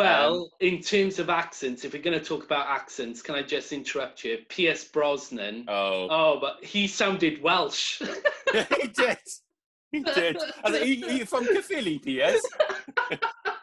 Well, um, in terms of accents, if we're going to talk about accents, can I just interrupt you? Pierce Brosnan. Oh, Oh, but he sounded Welsh. he did. He did. I you, you from Caerphilly, Pierce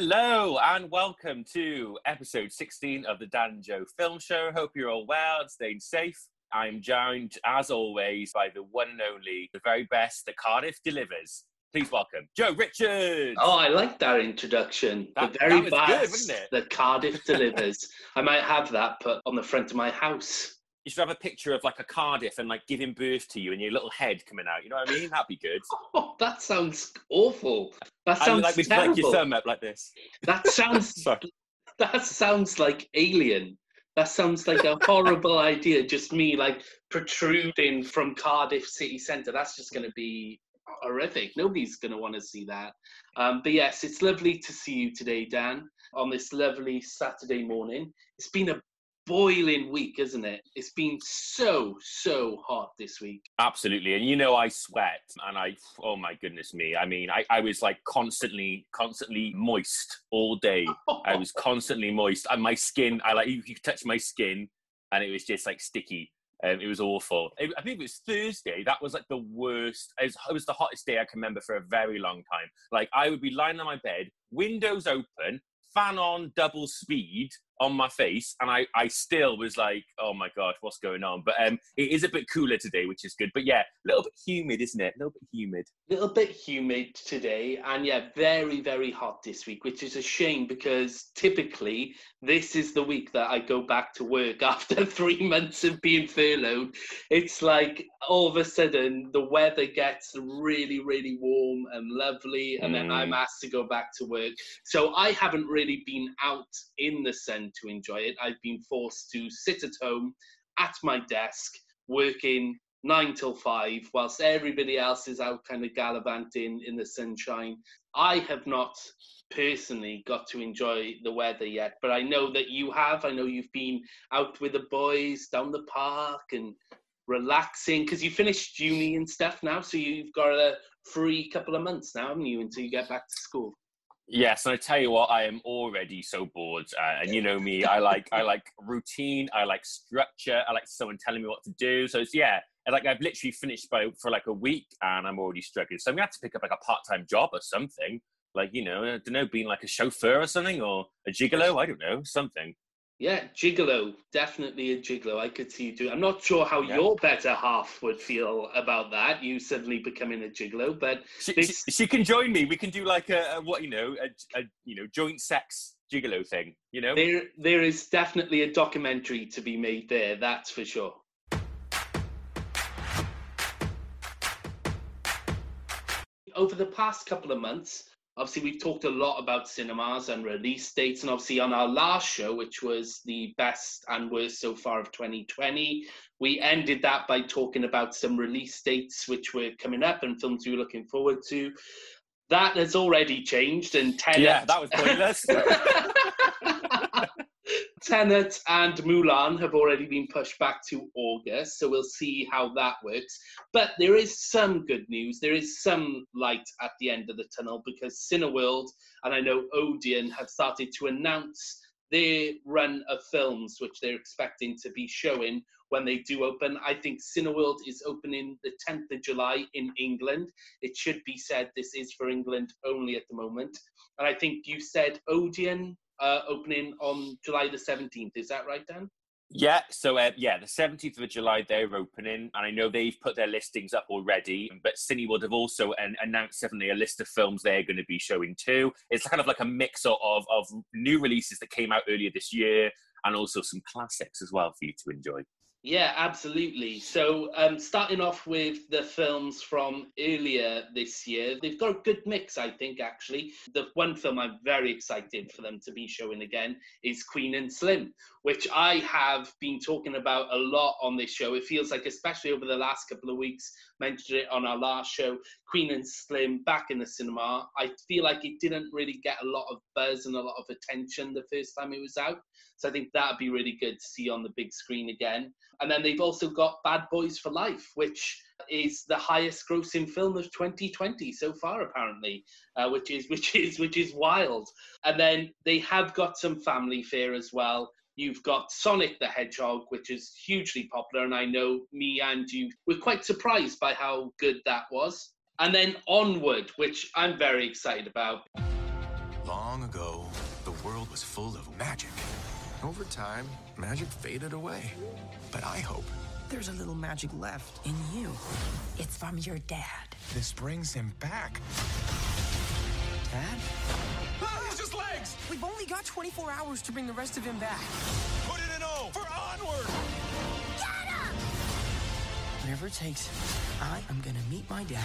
Hello and welcome to episode 16 of the Dan and Joe Film Show. Hope you're all well and staying safe. I'm joined, as always, by the one and only, the very best that Cardiff delivers. Please welcome Joe Richards. Oh, I like that introduction. That- the very that good, best it? that Cardiff delivers. I might have that put on the front of my house. You should have a picture of like a Cardiff and like giving birth to you and your little head coming out. You know what I mean? That'd be good. Oh, that sounds awful. That And sounds like with terrible. like your thumb up like this. That sounds that sounds like alien. That sounds like a horrible idea. Just me like protruding from Cardiff city centre. That's just going to be horrific. Nobody's going to want to see that. Um, but yes, it's lovely to see you today, Dan, on this lovely Saturday morning. It's been a boiling week, isn't it? It's been so so hot this week. Absolutely. And you know, I sweat and I, oh my goodness me. I mean, I, I was like constantly, constantly moist all day. I was constantly moist. And my skin, I like, you could touch my skin and it was just like sticky. Um, it was awful. It- I think it was Thursday. That was like the worst. It was, it was the hottest day I can remember for a very long time. Like I would be lying on my bed, windows open, fan on double speed on my face, and I, I still was like, oh my god, what's going on? But um, it is a bit cooler today, which is good. But yeah, a little bit humid, isn't it? A little bit humid. A little bit humid today and yeah very very hot this week which is a shame because typically this is the week that i go back to work after three months of being furloughed it's like all of a sudden the weather gets really really warm and lovely and then Mm. i'm asked to go back to work so i haven't really been out in the sun to enjoy it i've been forced to sit at home at my desk working nine till five, whilst everybody else is out kind of gallivanting in the sunshine. I have not personally got to enjoy the weather yet, but I know that you have. I know you've been out with the boys down the park and relaxing because you finished uni and stuff now, so you've got a free couple of months now, haven't you, until you get back to school? Yes, and I tell you what, I am already so bored. Uh, and you know me, I like I like routine, I like structure, I like someone telling me what to do. So it's yeah, like I've literally finished by for like a week, and I'm already struggling. So I'm gonna have to pick up like a part time job or something. Like you know, I don't know, being like a chauffeur or something, or a gigolo. I don't know, something. Yeah, gigolo, definitely a gigolo. I could see you do. I'm not sure how Yeah. your better half would feel about that. You suddenly becoming a gigolo, but She, This- she, she can join me. We can do like a, a what you know, a, a you know joint sex gigolo thing. You know. there there is definitely a documentary to be made there. That's for sure. Over the past couple of months, obviously we've talked a lot about cinemas and release dates, and obviously on our last show, which was the best and worst so far of 2020, we ended that by talking about some release dates which were coming up and films we were looking forward to. That has already changed, and Tenet. yeah, that was pointless. Tenet and Mulan have already been pushed back to August, so we'll see how that works. But there is some good news. There is some light at the end of the tunnel because Cineworld and I know Odeon have started to announce their run of films which they're expecting to be showing when they do open. I think Cineworld is opening the 10th of July in England. It should be said this is for England only at the moment. And I think you said Odeon uh, opening on July the 17th. Is that right, Dan? Yeah, so uh, yeah, the 17th of July they're opening, and I know they've put their listings up already. But Cineworld have also an- announced definitely a list of films they're going to be showing too. It's kind of like a mix of of new releases that came out earlier this year, and also some classics as well for you to enjoy. Yeah, absolutely. So, um, starting off with the films from earlier this year, they've got a good mix, I think, actually. The one film I'm very excited for them to be showing again is Queen and Slim, which I have been talking about a lot on this show. It feels like, especially over the last couple of weeks, mentioned it on our last show, Queen and Slim back in the cinema. I feel like it didn't really get a lot of buzz and a lot of attention the first time it was out. So I think that'd be really good to see on the big screen again. And then they've also got Bad Boys for Life, which is the highest grossing film of 2020 so far apparently uh, which is which is which is wild and then they have got some family fare as well You've got Sonic the Hedgehog, which is hugely popular, and I know me and you were quite surprised by how good that was. And then Onward, which I'm very excited about. Long ago, the world was full of magic. Over time, magic faded away. But I hope there's a little magic left in you. It's from your dad. This brings him back. Dad? Ah, he's just legs! We've only got 24 hours to bring the rest of him back. Put it in O for onward! Get him! Whatever it takes, I am gonna meet my dad.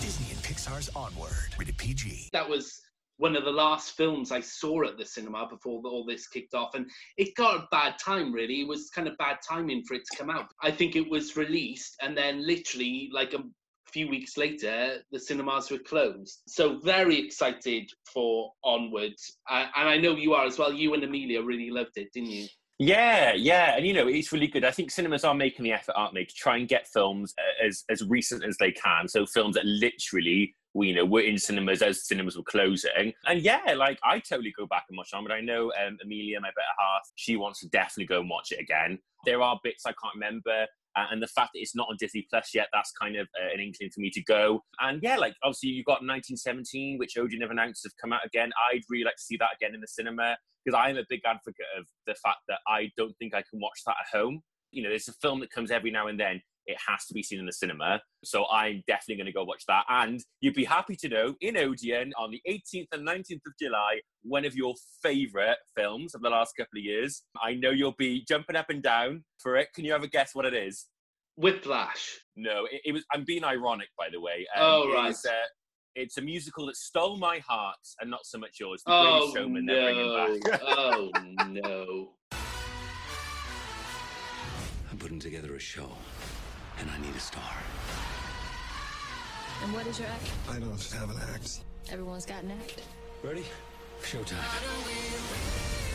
Disney and Pixar's Onward, rated PG. That was one of the last films I saw at the cinema before all this kicked off, and it got a bad time. Really, it was kind of bad timing for it to come out. I think it was released, and then literally like a few weeks later, the cinemas were closed. So very excited for Onwards, uh, and I know you are as well. You and Amelia really loved it, didn't you? Yeah, yeah, and you know it's really good. I think cinemas are making the effort, aren't they, to try and get films uh, as as recent as they can. So films that literally, we you know, were in cinemas as cinemas were closing. And yeah, like I totally go back and watch on, but I know um, Amelia, my better half, she wants to definitely go and watch it again. There are bits I can't remember. Uh, and the fact that it's not on Disney Plus yet, that's kind of uh, an inkling for me to go. And yeah, like obviously you've got 1917, which Odeon have announced have come out again. I'd really like to see that again in the cinema because I am a big advocate of the fact that I don't think I can watch that at home. You know, it's a film that comes every now and then. It has to be seen in the cinema. So I'm definitely going to go watch that. And you'd be happy to know in Odeon on the 18th and 19th of July, one of your favourite films of the last couple of years. I know you'll be jumping up and down for it. Can you ever guess what it is? Whiplash. No, it, it was. I'm being ironic, by the way. Um, oh right. It's, uh, it's a musical that stole my heart and not so much yours. The oh, Showman. No. oh no. I'm putting together a show, and I need a star. And what is your act? I don't have an act. Everyone's got an act. Ready? Showtime.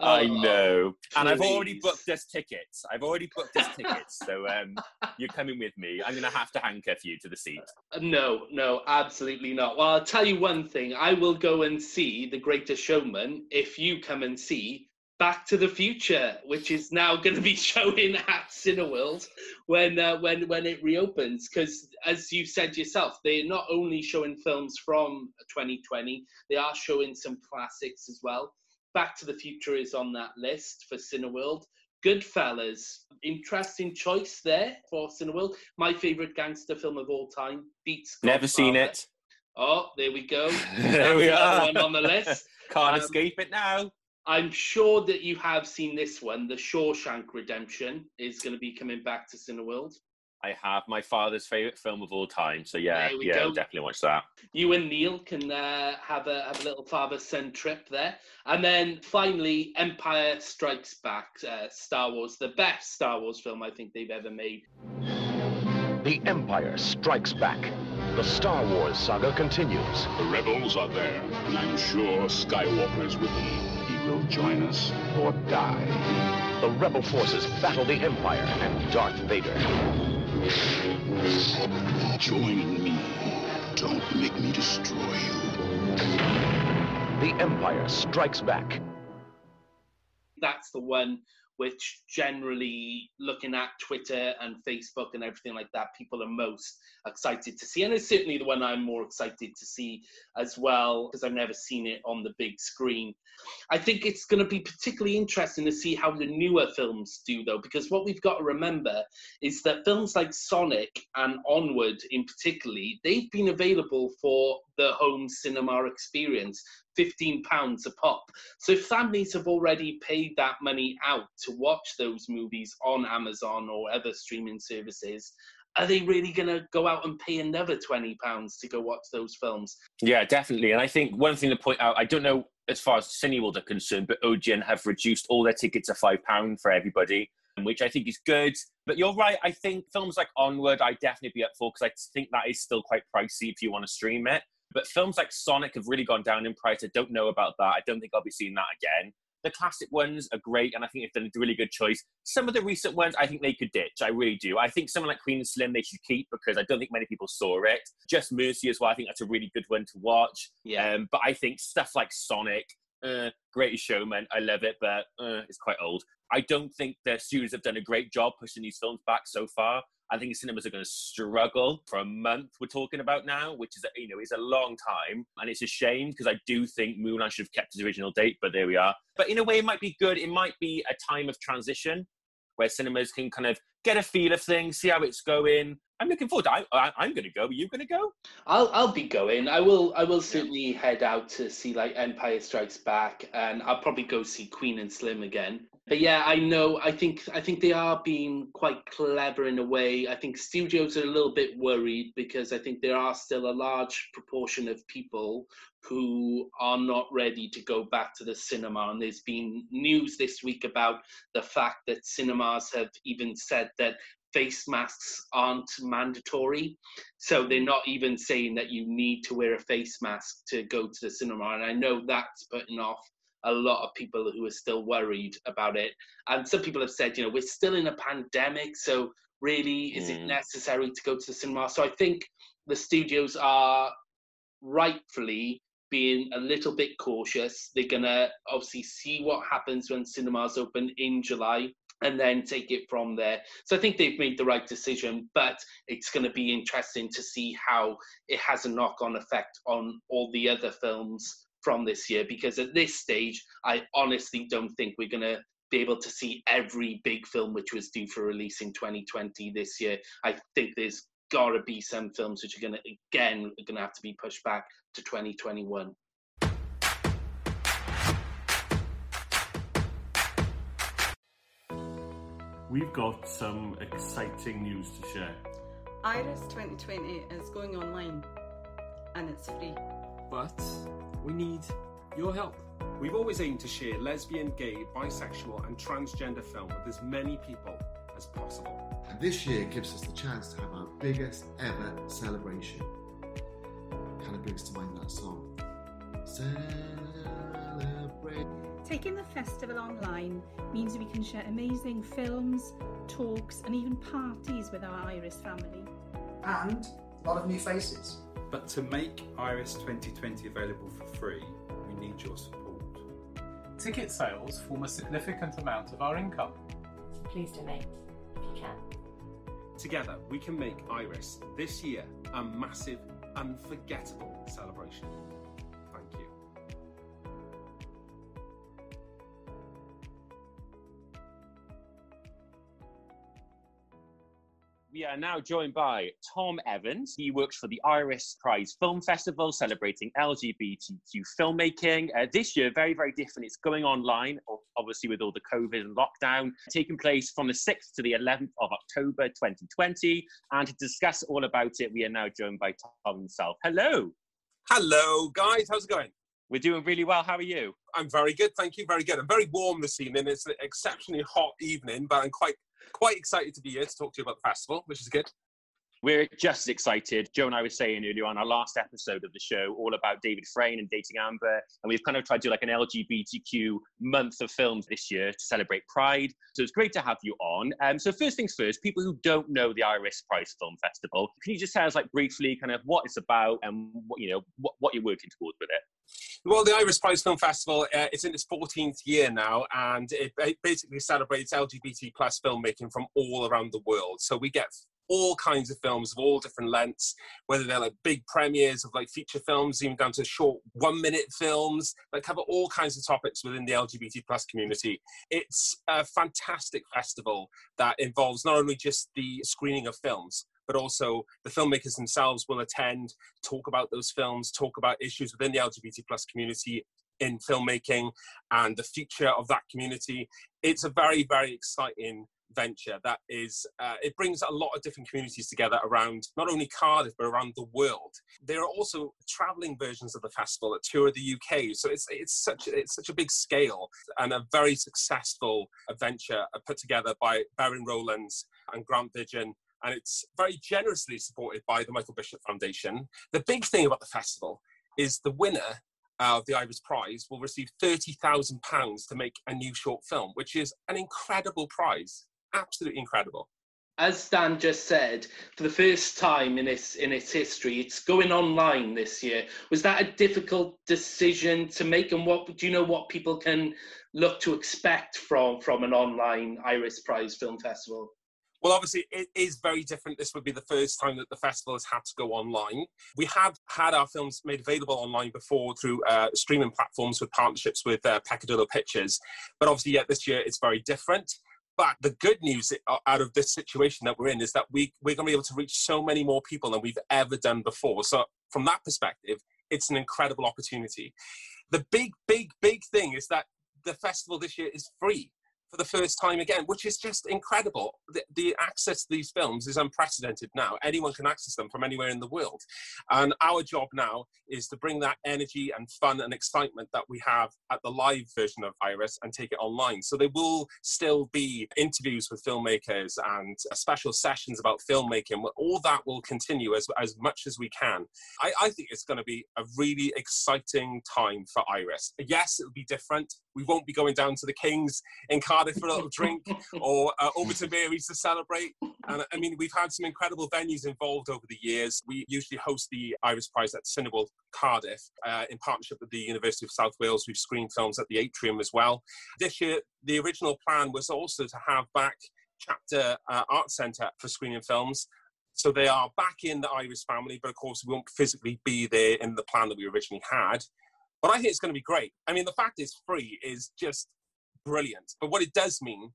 I Oh, know, and I've already booked us tickets. I've already booked us tickets, so um, you're coming with me. I'm going to have to handcuff you to the seat. No, no, absolutely not. Well, I'll tell you one thing. I will go and see The Greatest Showman if you come and see Back to the Future, which is now going to be showing at Cineworld when uh, when when it reopens. Because as you said yourself, they're not only showing films from 2020, they are showing some classics as well. Back to the Future is on that list for Cineworld. Goodfellas, interesting choice there for Cineworld. My favorite gangster film of all time beats. Never seen it. Oh, there we go. There we are. One on the list. Can't Um, escape it now. I'm sure that you have seen this one. The Shawshank Redemption is going to be coming back to Cineworld. I have my father's favorite film of all time. So yeah, There we yeah, go. I'll definitely watch that. You and Neil can uh, have a have a little father-son trip there, and then finally, Empire Strikes Back, uh, Star Wars, the best Star Wars film I think they've ever made. The Empire Strikes Back. The Star Wars saga continues. The rebels are there, and I'm sure Skywalker is with them. He will join us or die. The rebel forces battle the Empire and Darth Vader. Join me. Don't make me destroy you. The Empire Strikes Back. That's the one which generally looking at Twitter and Facebook and everything like that, people are most excited to see. And it's certainly the one I'm more excited to see as well, because I've never seen it on the big screen. I think it's going to be particularly interesting to see how the newer films do, though, because what we've got to remember is that films like Sonic and Onward, in particularly, they've been available for the home cinema experience. £15 a pop. So if families have already paid that money out to watch those movies on Amazon or other streaming services, are they really going to go out and pay another £20 to go watch those films? Yeah, definitely. And I think one thing to point out, I don't know as far as Cineworld are concerned, but Odeon have reduced all their tickets to £5 for everybody, which I think is good. But you're right. I think films like Onward, I'd definitely be up for because I think that is still quite pricey if you want to stream it. But films like Sonic have really gone down in price. I don't know about that. I don't think I'll be seeing that again. The classic ones are great, and I think they've done a really good choice. Some of the recent ones, I think they could ditch. I really do. I think someone like Queen and Slim they should keep because I don't think many people saw it. Just Mercy as well. I think that's a really good one to watch. Yeah. Um, but I think stuff like Sonic, uh, Greatest Showman, I love it, but uh, it's quite old. I don't think the studios have done a great job pushing these films back so far. I think cinemas are going to struggle for a month. We're talking about now, which is you know is a long time, and it's a shame because I do think Mulan should have kept its original date, but there we are. But in a way, it might be good. It might be a time of transition where cinemas can kind of get a feel of things, see how it's going. I'm looking forward. To, I, I, am going to go. Are you going to go? I'll I'll be going. I will I will certainly head out to see like Empire Strikes Back, and I'll probably go see Queen and Slim again. But yeah, I know. I think I think they are being quite clever in a way. I think studios are a little bit worried because I think there are still a large proportion of people who are not ready to go back to the cinema. And there's been news this week about the fact that cinemas have even said that face masks aren't mandatory. So they're not even saying that you need to wear a face mask to go to the cinema. And I know that's putting off a lot of people who are still worried about it. And some people have said, you know, we're still in a pandemic, so really, is mm. it necessary to go to the cinema? So I think the studios are rightfully being a little bit cautious. They're gonna obviously see what happens when cinemas open in July and then take it from there. So I think they've made the right decision, but it's going to be interesting to see how it has a knock on effect on all the other films from this year because at this stage, I honestly don't think we're going to be able to see every big film which was due for release in 2020 this year. I think there's got to be some films which are going to, again, are going to have to be pushed back to 2021. We've got some exciting news to share. Iris 2020 is going online and it's free. But we need your help. We've always aimed to share lesbian, gay, bisexual, and transgender film with as many people as possible. And this year gives us the chance to have our biggest ever celebration. Kind of brings to mind that song. Celebrate. Taking the festival online means we can share amazing films, talks, and even parties with our Iris family. And a lot of new faces. But to make Iris 2020 available for free, we need your support. Ticket sales form a significant amount of our income. Please donate if you can. Together, we can make Iris this year a massive, unforgettable celebration. We are now joined by Tom Evans. He works for the Iris Prize Film Festival celebrating LGBTQ filmmaking. Uh, this year, very, very different. It's going online, obviously, with all the COVID and lockdown, taking place from the 6th to the 11th of October 2020. And to discuss all about it, we are now joined by Tom himself. Hello. Hello, guys. How's it going? We're doing really well. How are you? I'm very good, thank you. Very good. I'm very warm this evening. It's an exceptionally hot evening, but I'm quite quite excited to be here to talk to you about the festival, which is good. We're just as excited. Joe and I were saying earlier on our last episode of the show, all about David Freyne and dating Amber, and we've kind of tried to do like an LGBTQ month of films this year to celebrate Pride. So it's great to have you on. Um, so first things first, people who don't know the Iris Prize Film Festival, can you just tell us like briefly kind of what it's about and what you know what, what you're working towards with it? Well, the Iris Prize Film Festival uh, is in its 14th year now, and it basically celebrates LGBT plus filmmaking from all around the world. So we get all kinds of films of all different lengths, whether they're like big premieres of like feature films, even down to short one minute films that cover all kinds of topics within the LGBT plus community. It's a fantastic festival that involves not only just the screening of films, but also the filmmakers themselves will attend, talk about those films, talk about issues within the LGBT plus community in filmmaking and the future of that community. It's a very, very exciting venture that is uh, it brings a lot of different communities together around not only cardiff but around the world. There are also traveling versions of the festival that tour the uk so it's it's such it's such a big scale and a very successful adventure uh, put together by Berwyn Rowlands and Grant Vidgen and it's very generously supported by the michael bishop foundation. The big thing about the festival is the winner of the Iris Prize will receive £30,000 to make a new short film, which is an incredible prize absolutely incredible. As Dan just said, for the first time in its in its history, it's going online this year. Was that a difficult decision to make? And what do you know what people can look to expect from from an online Iris Prize Film Festival? Well, obviously, it is very different. This would be the first time that the festival has had to go online. We have had our films made available online before through uh, streaming platforms with partnerships with uh, Peccadillo Pictures, but obviously, yeah, this year it's very different. But the good news out of this situation that we're in is that we, we're going to be able to reach so many more people than we've ever done before. So, from that perspective, it's an incredible opportunity. The big, big, big thing is that the festival this year is free for the first time again, which is just incredible. The, the, access to these films is unprecedented now. Anyone can access them from anywhere in the world. And our job now is to bring that energy and fun and excitement that we have at the live version of Iris and take it online. So there will still be interviews with filmmakers and special sessions about filmmaking. All that will continue as, as much as we can. I, I think it's going to be a really exciting time for Iris. Yes, it'll be different. We won't be going down to the Kings in Cardiff for a little drink or uh, over to Mary's to celebrate. And I mean, we've had some incredible venues involved over the years. We usually host the Iris Prize at Cineworld Cardiff uh, in partnership with the University of South Wales. We've screened films at the Atrium as well. This year, the original plan was also to have back Chapter uh, Art Centre for screening films. So they are back in the Iris family, but of course, we won't physically be there in the plan that we originally had. But I think it's going to be great. I mean, the fact it's free is just brilliant. But what it does mean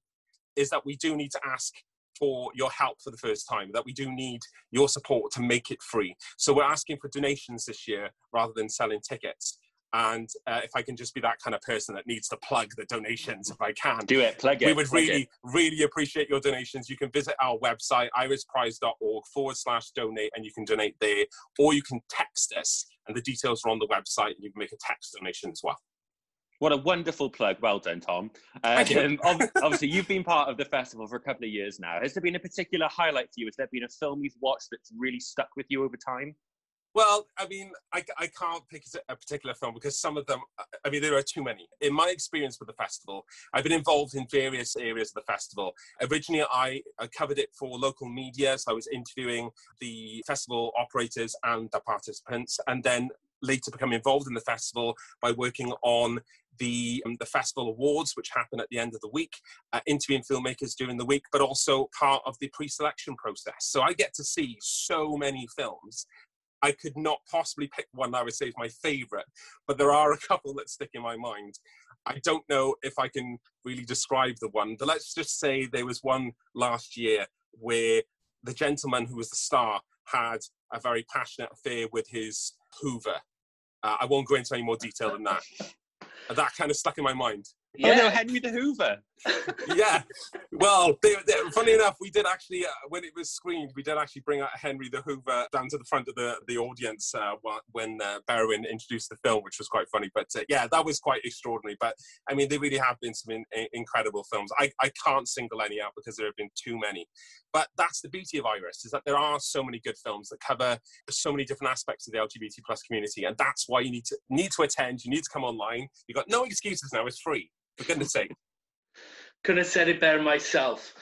is that we do need to ask for your help for the first time, that we do need your support to make it free. So we're asking for donations this year rather than selling tickets. And uh, if I can just be that kind of person that needs to plug the donations, if I can, do it, plug it. We would really, it. really appreciate your donations. You can visit our website, irisprize.org forward slash donate, and you can donate there, or you can text us, and the details are on the website, and you can make a text donation as well. What a wonderful plug. Well done, Tom. Um, obviously, you've been part of the festival for a couple of years now. Has there been a particular highlight for you? Has there been a film you've watched that's really stuck with you over time? Well, I mean, I, I can't pick a particular film because some of them, I mean, there are too many. In my experience with the festival, I've been involved in various areas of the festival. Originally, I, I covered it for local media, so I was interviewing the festival operators and the participants, and then later become involved in the festival by working on the um, the festival awards, which happen at the end of the week, uh, interviewing filmmakers during the week, but also part of the pre-selection process. So I get to see so many films I could not possibly pick one I would say is my favorite, but there are a couple that stick in my mind. I don't know if I can really describe the one, but let's just say there was one last year where the gentleman who was the star had a very passionate affair with his Hoover. Uh, I won't go into any more detail than that. that kind of stuck in my mind. Yeah, oh, no, Henry the Hoover. Yeah. Well, they, they, funny enough, we did actually, uh, when it was screened, we did actually bring out Henry the Hoover down to the front of the, the audience uh, when uh, introduced the film, which was quite funny. But uh, yeah, that was quite extraordinary. But I mean, they really have been some in, in, incredible films. I, I can't single any out because there have been too many. But that's the beauty of Iris, is that there are so many good films that cover so many different aspects of the LGBT plus community. And that's why you need to need to attend, you need to come online. You've got no excuses now, it's free for goodness sake. Couldn't have said it better myself.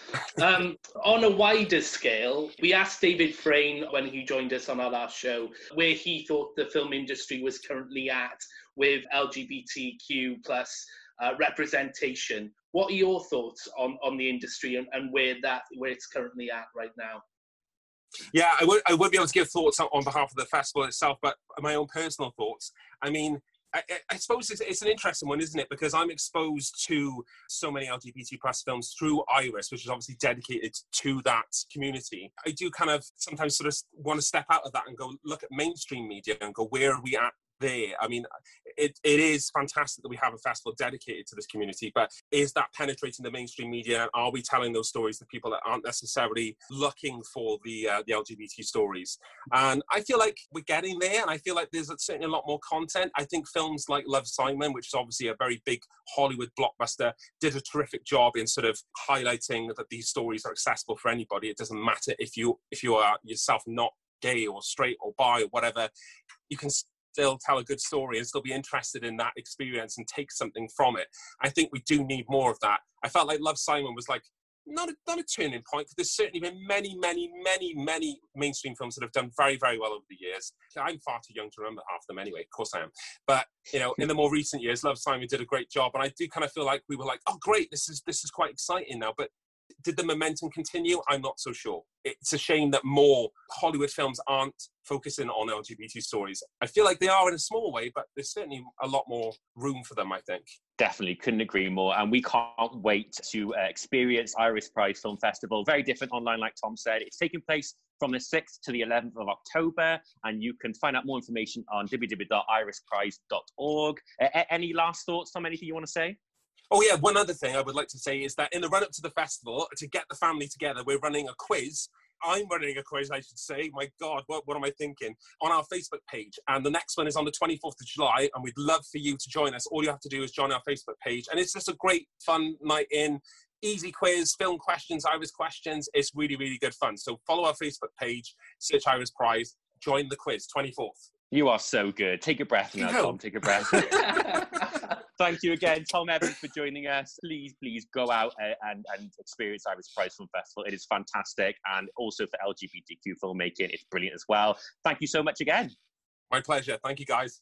Um, on a wider scale, we asked David Freyne when he joined us on our last show where he thought the film industry was currently at with LGBTQ plus uh, representation. What are your thoughts on, on the industry and, and where that where it's currently at right now? Yeah, I would I would be able to give thoughts on behalf of the festival itself, but my own personal thoughts. I mean, I, I, suppose it's, it's, an interesting one, isn't it? Because I'm exposed to so many LGBT plus films through Iris, which is obviously dedicated to that community. I do kind of sometimes sort of want to step out of that and go look at mainstream media and go, where are we at there. I mean, it, it is fantastic that we have a festival dedicated to this community, but is that penetrating the mainstream media? Are we telling those stories to people that aren't necessarily looking for the uh, the LGBT stories? And I feel like we're getting there, and I feel like there's certainly a lot more content. I think films like Love Simon, which is obviously a very big Hollywood blockbuster, did a terrific job in sort of highlighting that these stories are accessible for anybody. It doesn't matter if you if you are yourself not gay or straight or bi or whatever you can still tell a good story and still be interested in that experience and take something from it. I think we do need more of that. I felt like Love Simon was like not a, not a turning point because there's certainly been many, many, many, many mainstream films that have done very, very well over the years. I'm far too young to remember half of them anyway. Of course I am. But you know, in the more recent years, Love Simon did a great job, and I do kind of feel like we were like, oh, great, this is this is quite exciting now. But did the momentum continue? I'm not so sure. It's a shame that more Hollywood films aren't focusing on LGBT stories. I feel like they are in a small way, but there's certainly a lot more room for them, I think. Definitely, couldn't agree more. And we can't wait to uh, experience Iris Prize Film Festival. Very different online, like Tom said. It's taking place from the 6th to the 11th of October, and you can find out more information on www.irisprize.org. Uh, any last thoughts, Tom? Anything you want to say? Oh yeah, one other thing I would like to say is that in the run up to the festival, to get the family together, we're running a quiz. I'm running a quiz, I should say. My God, what, what am I thinking? On our Facebook page. And the next one is on the 24th of July. And we'd love for you to join us. All you have to do is join our Facebook page. And it's just a great, fun night in. Easy quiz, film questions, Iris questions. It's really, really good fun. So follow our Facebook page, search Iris Prize, join the quiz, 24th. You are so good. Take a breath now, Tom. Take a breath. Thank you again, Tom Evans, for joining us. Please, please go out uh, and, and experience Iris Prize Film Festival. It is fantastic. And also for LGBTQ filmmaking, it's brilliant as well. Thank you so much again. My pleasure. Thank you, guys.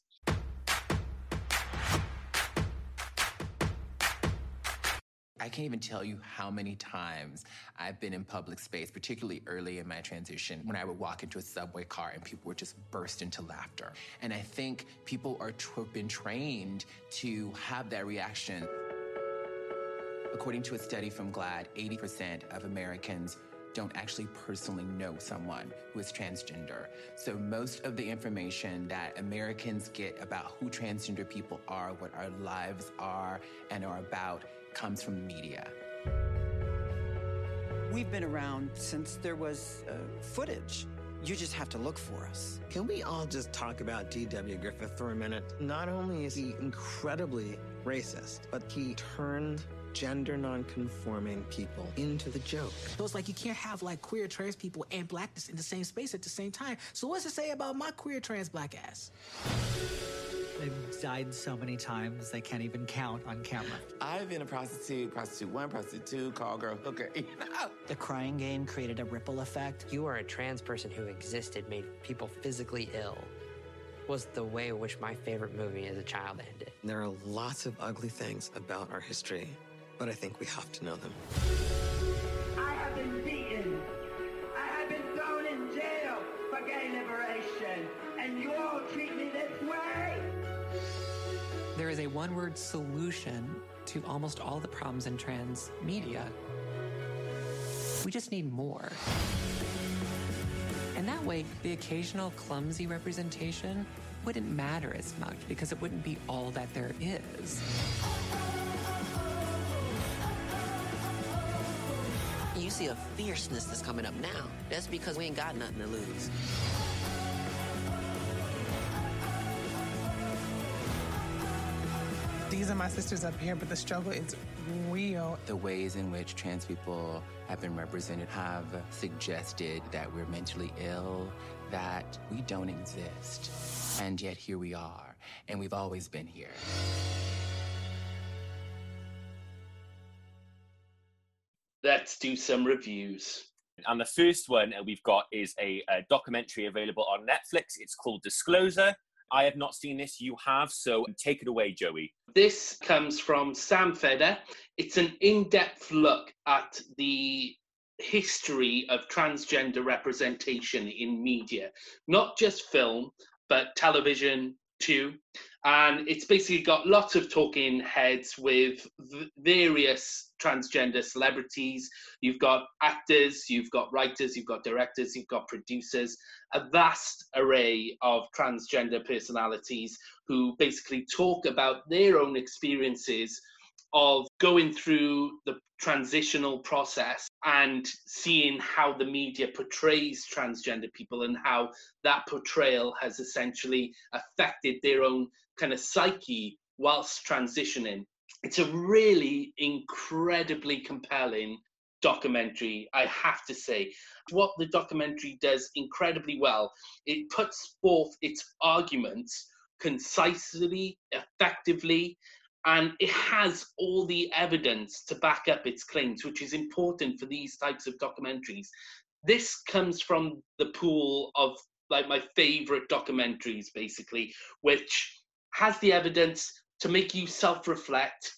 I can't even tell you how many times I've been in public space, particularly early in my transition, when I would walk into a subway car and people would just burst into laughter. And I think people are been trained to have that reaction. According to a study from GLAAD, 80% of Americans don't actually personally know someone who is transgender. So most of the information that Americans get about who transgender people are, what our lives are and are about, comes from the media. We've been around since there was uh, footage. You just have to look for us. Can we all just talk about D.W. Griffith for a minute? Not only is he incredibly racist, but he turned gender non-conforming people into the joke. So it's like you can't have like queer trans people and blackness in the same space at the same time. So what's it say about my queer trans black ass? They've died so many times they can't even count on camera. I've been a prostitute, prostitute one, prostitute two, call girl, hooker. You know? The crying game created a ripple effect. You are a trans person who existed, made people physically ill. Was the way in which my favorite movie as a child ended. There are lots of ugly things about our history, but I think we have to know them. I have been beaten. I have been thrown in jail for gay liberation, and you all treat me this way? There is a one word solution to almost all the problems in trans media. We just need more. And that way, the occasional clumsy representation wouldn't matter as much because it wouldn't be all that there is. You see a fierceness that's coming up now. That's because we ain't got nothing to lose. These are my sisters up here, but the struggle is real. The ways in which trans people have been represented have suggested that we're mentally ill, that we don't exist. And yet here we are, and we've always been here. Let's do some reviews. And the first one we've got is a, a, documentary available on Netflix. It's called Disclosure. I have not seen this, you have, so take it away, Joey. This comes from Sam Feder. It's an in depth look at the history of transgender representation in media, not just film, but television too. And it's basically got lots of talking heads with various transgender celebrities. You've got actors, you've got writers, you've got directors, you've got producers, a vast array of transgender personalities who basically talk about their own experiences of going through the transitional process and seeing how the media portrays transgender people and how that portrayal has essentially affected their own kind of psyche whilst transitioning. It's a really incredibly compelling documentary, I have to say. What the documentary does incredibly well, it puts forth its arguments concisely, effectively, and it has all the evidence to back up its claims, which is important for these types of documentaries. This comes from the pool of like my favorite documentaries, basically, which has the evidence to make you self-reflect.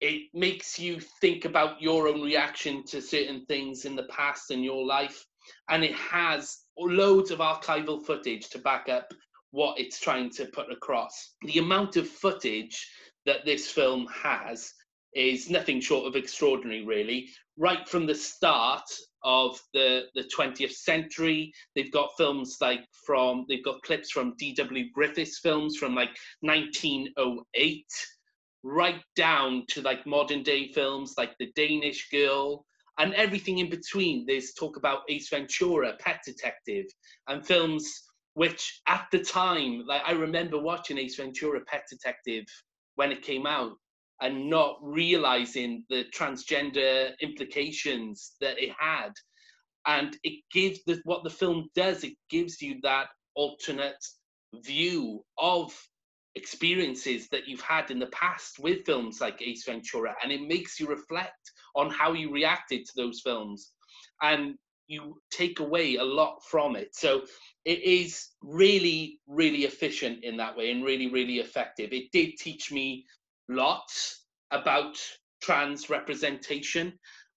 It makes you think about your own reaction to certain things in the past in your life, and it has loads of archival footage to back up what it's trying to put across. The amount of footage that this film has is nothing short of extraordinary, really. Right from the start of the, the 20th century, they've got films like from, they've got clips from D.W. Griffiths films from like 1908, right down to like modern day films like The Danish Girl, and everything in between. There's talk about Ace Ventura, Pet Detective, and films which at the time, like I remember watching Ace Ventura, Pet Detective when it came out and not realizing the transgender implications that it had. And it gives the, what the film does it gives you that alternate view of experiences that you've had in the past with films like ace ventura and it makes you reflect on how you reacted to those films. And you take away a lot from it. So it is really, really efficient in that way and really, really effective. It did teach me lots about trans representation.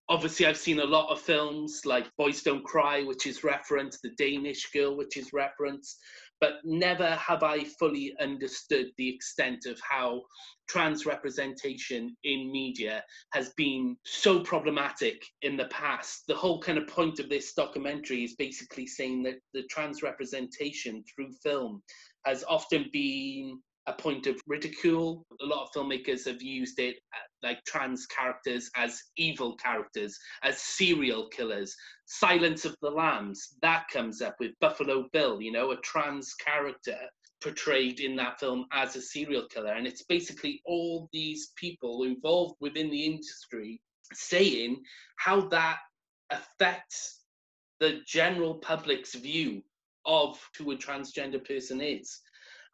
Obviously, I've seen a lot of films like Boys Don't Cry, which is referenced, The Danish Girl, which is referenced, but never have I fully understood the extent of how trans representation in media has been so problematic in the past. The whole kind of point of this documentary is basically saying that the trans representation through film has often been a point of ridicule. A lot of filmmakers have used it uh, like trans characters as evil characters, as serial killers. Silence of the Lambs, that comes up with Buffalo Bill, you know, a trans character portrayed in that film as a serial killer. And it's basically all these people involved within the industry saying how that affects the general public's view of who a transgender person is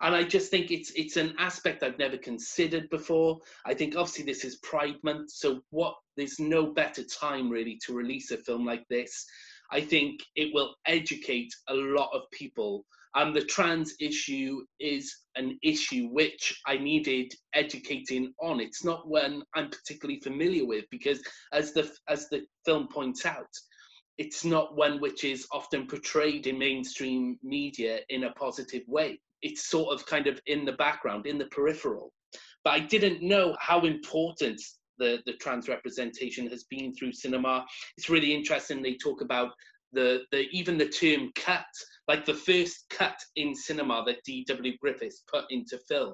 and I just think it's it's an aspect I've never considered before. I think obviously this is Pride Month, so what there's no better time really to release a film like this. I think it will educate a lot of people. And the trans issue is an issue which I needed educating on. It's not one I'm particularly familiar with because, as the as the film points out, it's not one which is often portrayed in mainstream media in a positive way it's sort of kind of in the background, in the peripheral. But I didn't know how important the, the trans representation has been through cinema. It's really interesting. They talk about the, the even the term cut, like the first cut in cinema that D.W. Griffiths put into film,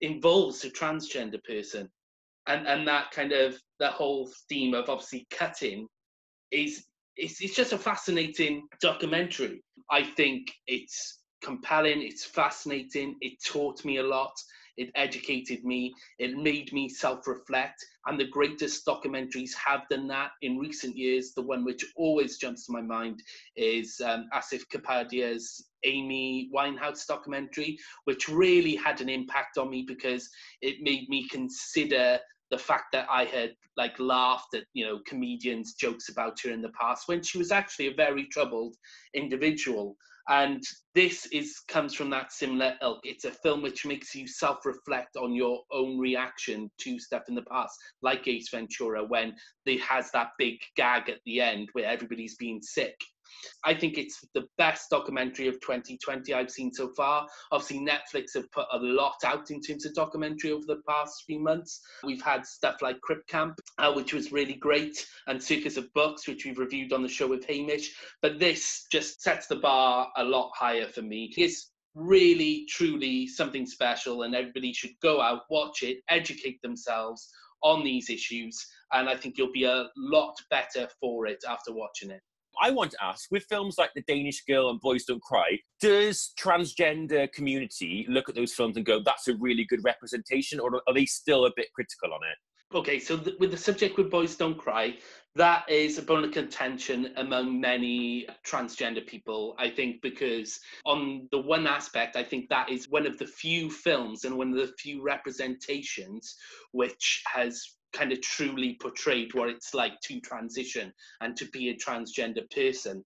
involves a transgender person. And, and that kind of the whole theme of obviously cutting is it's, it's just a fascinating documentary. I think it's compelling, it's fascinating, it taught me a lot, it educated me, it made me self reflect. And the greatest documentaries have done that in recent years. The one which always jumps to my mind is um, Asif Kapadia's Amy Winehouse documentary, which really had an impact on me because it made me consider the fact that I had like laughed at you know comedians' jokes about her in the past when she was actually a very troubled individual. And this is comes from that similar ilk. It's a film which makes you self-reflect on your own reaction to stuff in the past, like Ace Ventura, when it has that big gag at the end where everybody's being sick. I think it's the best documentary of 2020 I've seen so far. Obviously, Netflix have put a lot out in terms of documentary over the past few months. We've had stuff like Crip Camp, uh, which was really great, and Circus of Books, which we've reviewed on the show with Hamish. But this just sets the bar a lot higher for me. It's really, truly something special, and everybody should go out, watch it, educate themselves on these issues, and I think you'll be a lot better for it after watching it. I want to ask, with films like The Danish Girl and Boys Don't Cry, does transgender community look at those films and go, "That's a really good representation," or are they still a bit critical on it? Okay, so th- with the subject with Boys Don't Cry, that is a bone of contention among many transgender people, I think, because on the one aspect, I think that is one of the few films and one of the few representations which has kind of truly portrayed what it's like to transition and to be a transgender person.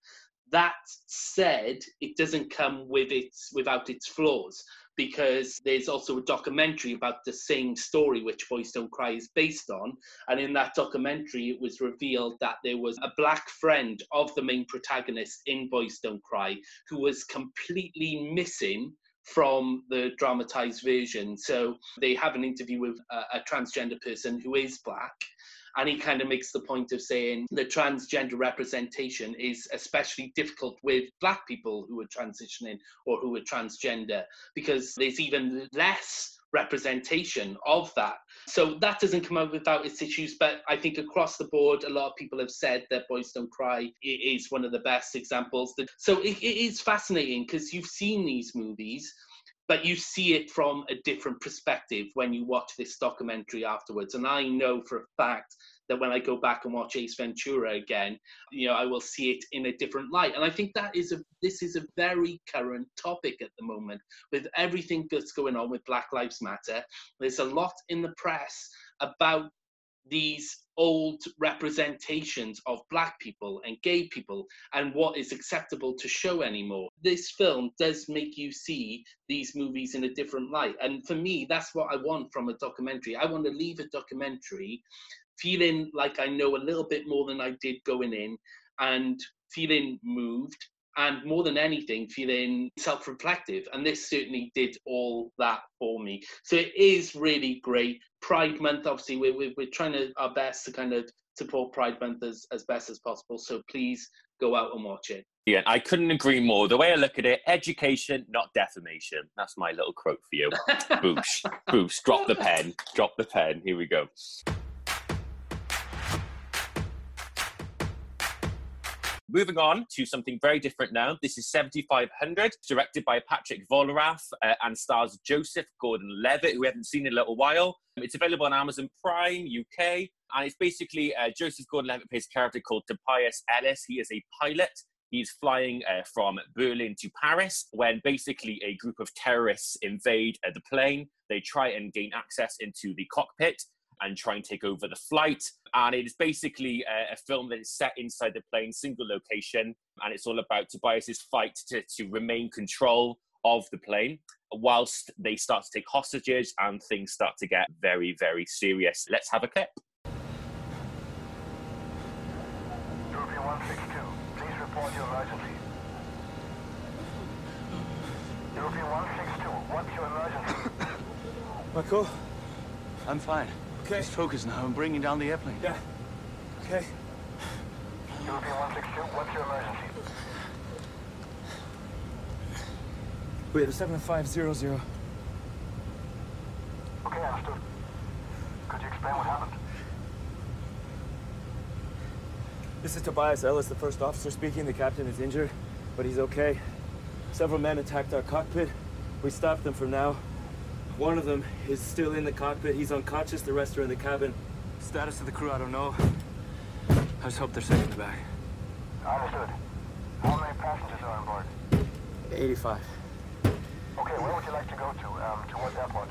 That said, it doesn't come with its without its flaws because there's also a documentary about the same story which Boys Don't Cry is based on. And in that documentary, it was revealed that there was a black friend of the main protagonist in Boys Don't Cry who was completely missing from the dramatized version. So they have an interview with a, a, transgender person who is black. And he kind of makes the point of saying the transgender representation is especially difficult with black people who are transitioning or who are transgender because there's even less representation of that. So that doesn't come out without its issues, but I think across the board, a lot of people have said that Boys Don't Cry is one of the best examples. So it, it is fascinating because you've seen these movies, but you see it from a different perspective when you watch this documentary afterwards. And I know for a fact that when I go back and watch Ace Ventura again, you know, I will see it in a different light. And I think that is a this is a very current topic at the moment with everything that's going on with Black Lives Matter. There's a lot in the press about these old representations of black people and gay people and what is acceptable to show anymore. This film does make you see these movies in a different light. And for me, that's what I want from a documentary. I want to leave a documentary feeling like I know a little bit more than I did going in and feeling moved and more than anything feeling self-reflective. And this certainly did all that for me. So it is really great. Pride month obviously we're, we're, we're trying to our best to kind of support pride month as, as best as possible. So please go out and watch it. Yeah i couldn't agree more. The way i look at it education not defamation. That's my little quote for you. Boosh boosh. Drop the pen. Drop the pen. Here we go Moving on to something very different now. This is 7500, directed by Patrick Vollrath uh, and stars Joseph Gordon Levitt, who we haven't seen in a little while. It's available on Amazon Prime UK, and it's basically uh, Joseph Gordon Levitt plays a character called Tobias Ellis. He is a pilot. He's flying uh, from Berlin to Paris when basically a group of terrorists invade uh, the plane. They try and gain access into the cockpit and try and take over the flight. And it is basically a, a, film that is set inside the plane, single location, and it's all about Tobias's fight to, to remain control of the plane whilst they start to take hostages and things start to get very, very serious. Let's have a clip. European 162, please report your emergency. European 162, what's your emergency? Michael, I'm fine. Okay. Just focus now. I'm bringing down the airplane. Yeah. Okay. European 162, what's your emergency? We have a 7500. Okay, understood. Could you explain what happened? This is Tobias Ellis, the first officer speaking. The captain is injured, but he's okay. Several men attacked our cockpit. We stopped them for now. One of them is still in the cockpit. He's unconscious. The rest are in the cabin. Status of the crew, I don't know. I just hope they're safe in the back. Understood. How many passengers are on board? 85. Okay, where would you like to go to? Um, to what airport?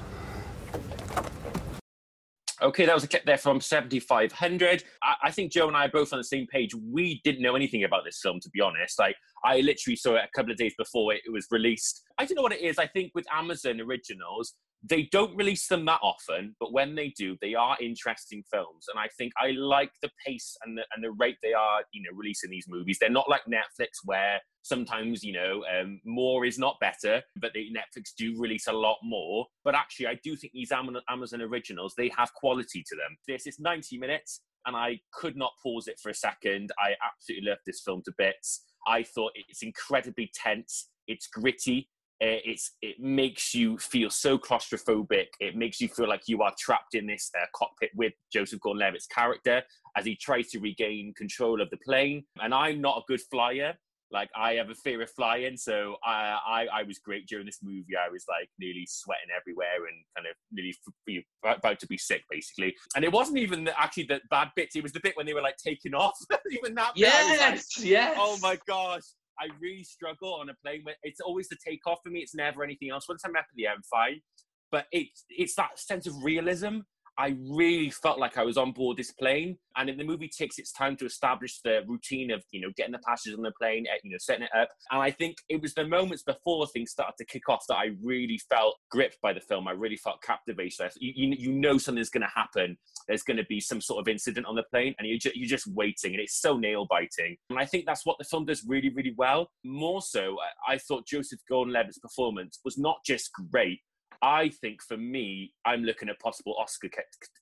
Okay, that was a clip there from 7500. I, I think Joe and I are both on the same page. We didn't know anything about this film, to be honest. Like, I literally saw it a couple of days before it, it was released. I don't know what it is. I think with Amazon originals, they don't release them that often, but when they do, they are interesting films. And I think I like the pace and the and the rate they are, you know, releasing these movies. They're not like Netflix where sometimes, you know, um, more is not better, but they, Netflix do release a lot more. But actually, I do think these Amazon originals they have quality to them. This is 90 minutes, and I could not pause it for a second. I absolutely love this film to bits. I thought it's incredibly tense. It's gritty uh, it's it makes you feel so claustrophobic. It makes you feel like you are trapped in this uh, cockpit with Joseph Gordon-Levitt's character as he tries to regain control of the plane. And I'm not a good flyer. Like I have a fear of flying, so I, I, I was great during this movie. I was like nearly sweating everywhere and kind of nearly f- about to be sick, basically. And it wasn't even the, actually the bad bits; it was the bit when they were like taking off. even that. Yes, like, yes. Oh my gosh! I really struggle on a plane. Where it's always the takeoff for me. It's never anything else. Once I'm up in the I'm fine. But it's it's that sense of realism I really felt like I was on board this plane. And the movie takes its time to establish the routine of, you know, getting the passengers on the plane, eh, you know, setting it up. And I think it was the moments before things started to kick off that I really felt gripped by the film. I really felt captivated. You, you, you know something's going to happen. There's going to be some sort of incident on the plane, and you're, ju- you're just waiting, and it's so nail biting. And I think that's what the film does really, really well. More so, I, I thought Joseph Gordon-Levitt's performance was not just great, I think for me, I'm looking at possible Oscar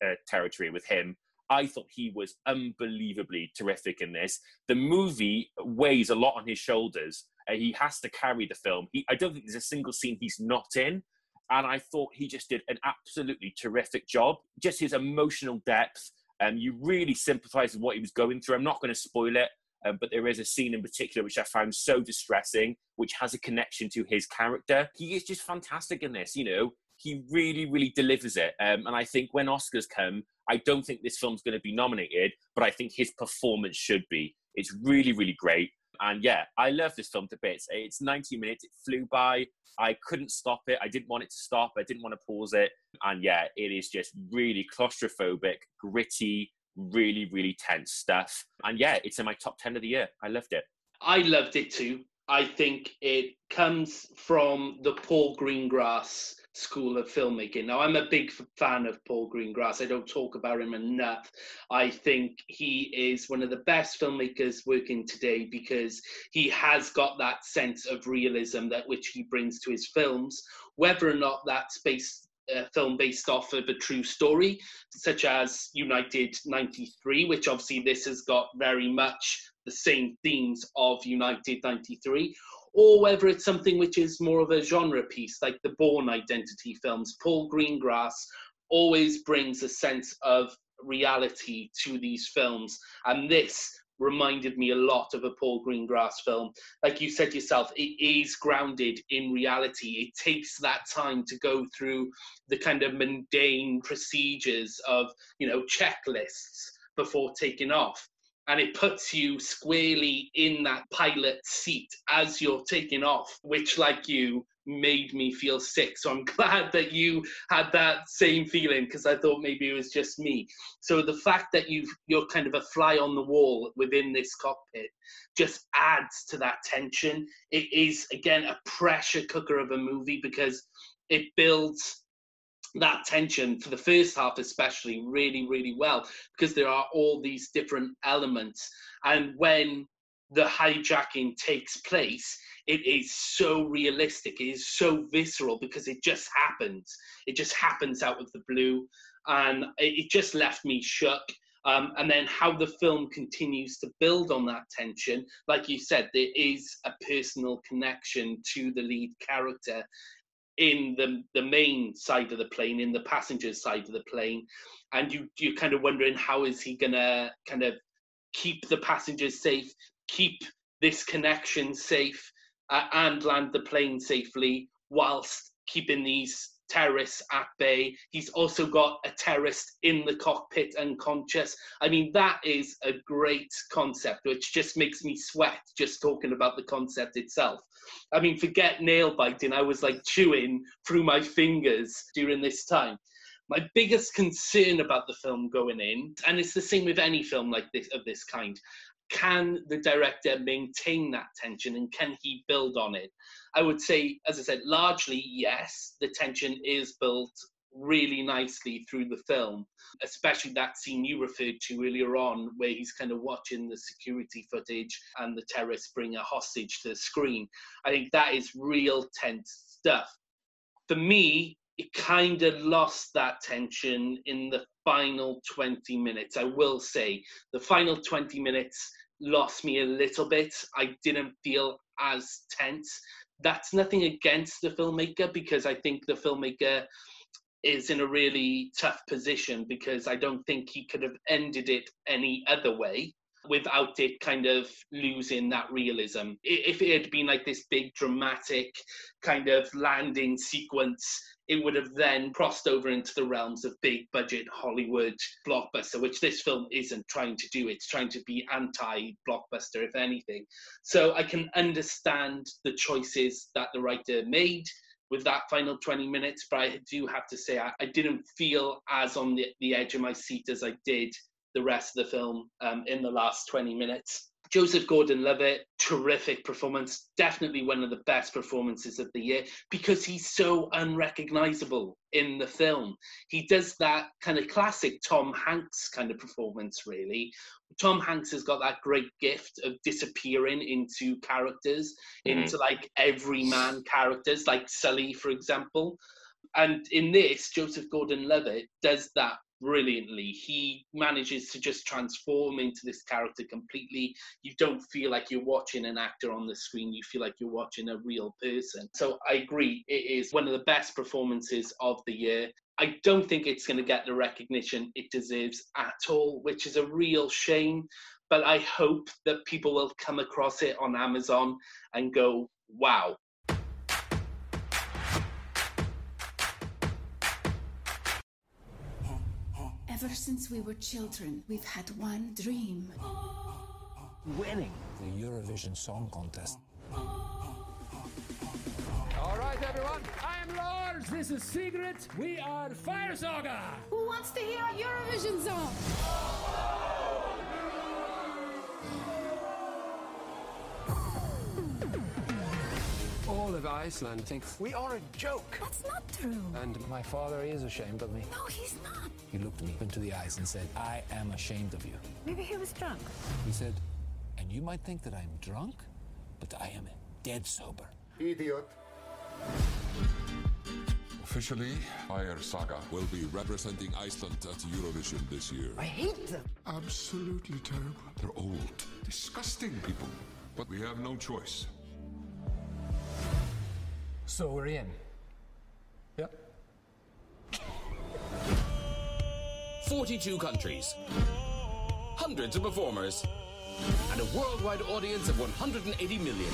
uh, territory with him. I thought he was unbelievably terrific in this. The movie weighs a lot on his shoulders. Uh, he has to carry the film. He, I don't think there's a single scene he's not in. And I thought he just did an absolutely terrific job. Just his emotional depth. And um, you really sympathize with what he was going through. I'm not going to spoil it. Um, but there is a scene in particular which I found so distressing, which has a connection to his character. He is just fantastic in this, you know. He really, really delivers it. Um, and I think when Oscars come, I don't think this film's going to be nominated, but I think his performance should be. It's really, really great. And yeah, I love this film to bits. It's 90 minutes, it flew by. I couldn't stop it. I didn't want it to stop. I didn't want to pause it. And yeah, it is just really claustrophobic, gritty, really, really tense stuff. And yeah, it's in my top 10 of the year. I loved it. I loved it too. I think it comes from the Paul Greengrass school of filmmaking. Now, I'm a big fan of Paul Greengrass. I don't talk about him enough. I think he is one of the best filmmakers working today because he has got that sense of realism that which he brings to his films. Whether or not that's based a film based off of a true story, such as United 93, which obviously this has got very much the same themes of United 93, or whether it's something which is more of a genre piece, like the Bourne Identity films. Paul Greengrass always brings a sense of reality to these films, and this reminded me a lot of a Paul Greengrass film. Like you said yourself, it is grounded in reality. It takes that time to go through the kind of mundane procedures of, you know, checklists before taking off. And it puts you squarely in that pilot seat as you're taking off, which, like you, made me feel sick. So I'm glad that you had that same feeling because I thought maybe it was just me. So the fact that you you're kind of a fly on the wall within this cockpit just adds to that tension. It is again a pressure cooker of a movie because it builds that tension for the first half especially really really well because there are all these different elements and when the hijacking takes place it is so realistic. It is so visceral because it just happens. It just happens out of the blue, and it, just left me shook. Um, and then how the film continues to build on that tension. Like you said, there is a personal connection to the lead character in the the main side of the plane, in the passenger side of the plane, and you you're kind of wondering how is he gonna kind of keep the passengers safe, keep this connection safe, uh, and land the plane safely whilst keeping these terrorists at bay. He's also got a terrorist in the cockpit unconscious. I mean, that is a great concept, which just makes me sweat just talking about the concept itself. I mean, forget nail biting, I was like chewing through my fingers during this time. My biggest concern about the film going in, and it's the same with any film like this of this kind, can the director maintain that tension and can he build on it? I would say, as I said, largely yes, the tension is built really nicely through the film, especially that scene you referred to earlier on, where he's kind of watching the security footage and the terrorists bring a hostage to the screen. I think that is real tense stuff. For me, it kind of lost that tension in the final 20 minutes. I will say the final 20 minutes lost me a little bit. I didn't feel as tense. That's nothing against the filmmaker because I think the filmmaker is in a really tough position because I don't think he could have ended it any other way without it kind of losing that realism. If it had been like this big dramatic kind of landing sequence, it would have then crossed over into the realms of big budget Hollywood blockbuster, which this film isn't trying to do. It's trying to be anti blockbuster, if anything. So I can understand the choices that the writer made with that final 20 minutes, but I do have to say I, I didn't feel as on the, the edge of my seat as I did the rest of the film um, in the last 20 minutes. Joseph Gordon Levitt, terrific performance. Definitely one of the best performances of the year because he's so unrecognizable in the film. He does that kind of classic Tom Hanks kind of performance, really. Tom Hanks has got that great gift of disappearing into characters, mm. into like everyman characters, like Sully, for example. And in this, Joseph Gordon Levitt does that brilliantly. He manages to just transform into this character completely. You don't feel like you're watching an actor on the screen, you feel like you're watching a real person. So I agree, it is one of the best performances of the year. I don't think it's going to get the recognition it deserves at all, which is a real shame. But I hope that people will come across it on Amazon and go, wow, Ever since we were children, we've had one dream. Winning the Eurovision Song Contest. All right, everyone. I am Lars. This is Sigrid. We are Fire Saga. Who wants to hear a Eurovision song? Iceland think we are a joke. That's not true. And my father is ashamed of me. No, he's not. He looked me into the eyes and said, I am ashamed of you. Maybe he was drunk. He said, and you might think that I'm drunk, but I am dead sober. Idiot. Officially, Fire Saga will be representing Iceland at Eurovision this year. I hate them. Absolutely terrible. They're old, disgusting people. But we have no choice. So we're in. Yep. 42 countries, hundreds of performers, and a worldwide audience of 180 million.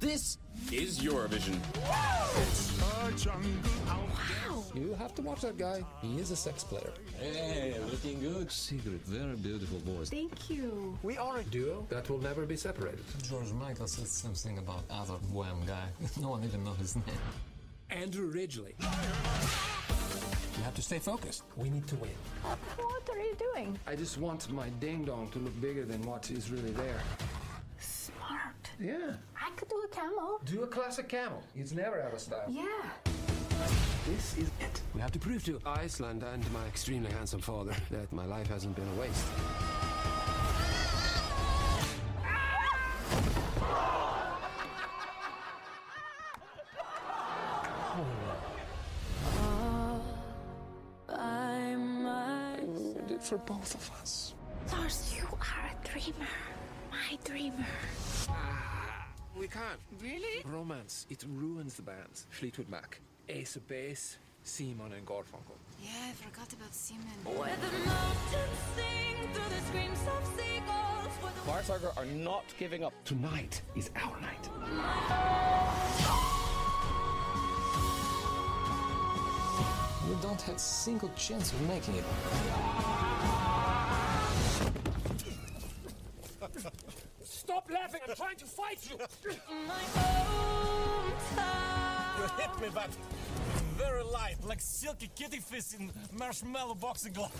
This is Eurovision. Wow. You have to watch that guy. He is a sex player. Hey, looking good. Secret, very beautiful voice. Thank you. We are a duo that will never be separated. George Michael said something about other Wham guy. No one even knows his name. Andrew Ridgeley. You have to stay focused. We need to win. What are you doing? I just want my ding dong to look bigger than what is really there. Smart. Yeah. I could do a camel. Do a classic camel. It's never out of style. Yeah. This is it. We have to prove to Iceland and my extremely handsome father that my life hasn't been a waste. For both of us. Lars, you are a dreamer. My dreamer. Ah, we can't. Really? Romance, it ruins the band. Fleetwood Mac, Ace of Base, Simon and Garfunkel. Yeah, I forgot about Simon. Fire Saga are not giving up. Tonight is our night. We don't have a single chance of making it. Stop laughing! I'm trying to fight you! You hit me, but very light. like silky kitty fish in marshmallow boxing glove.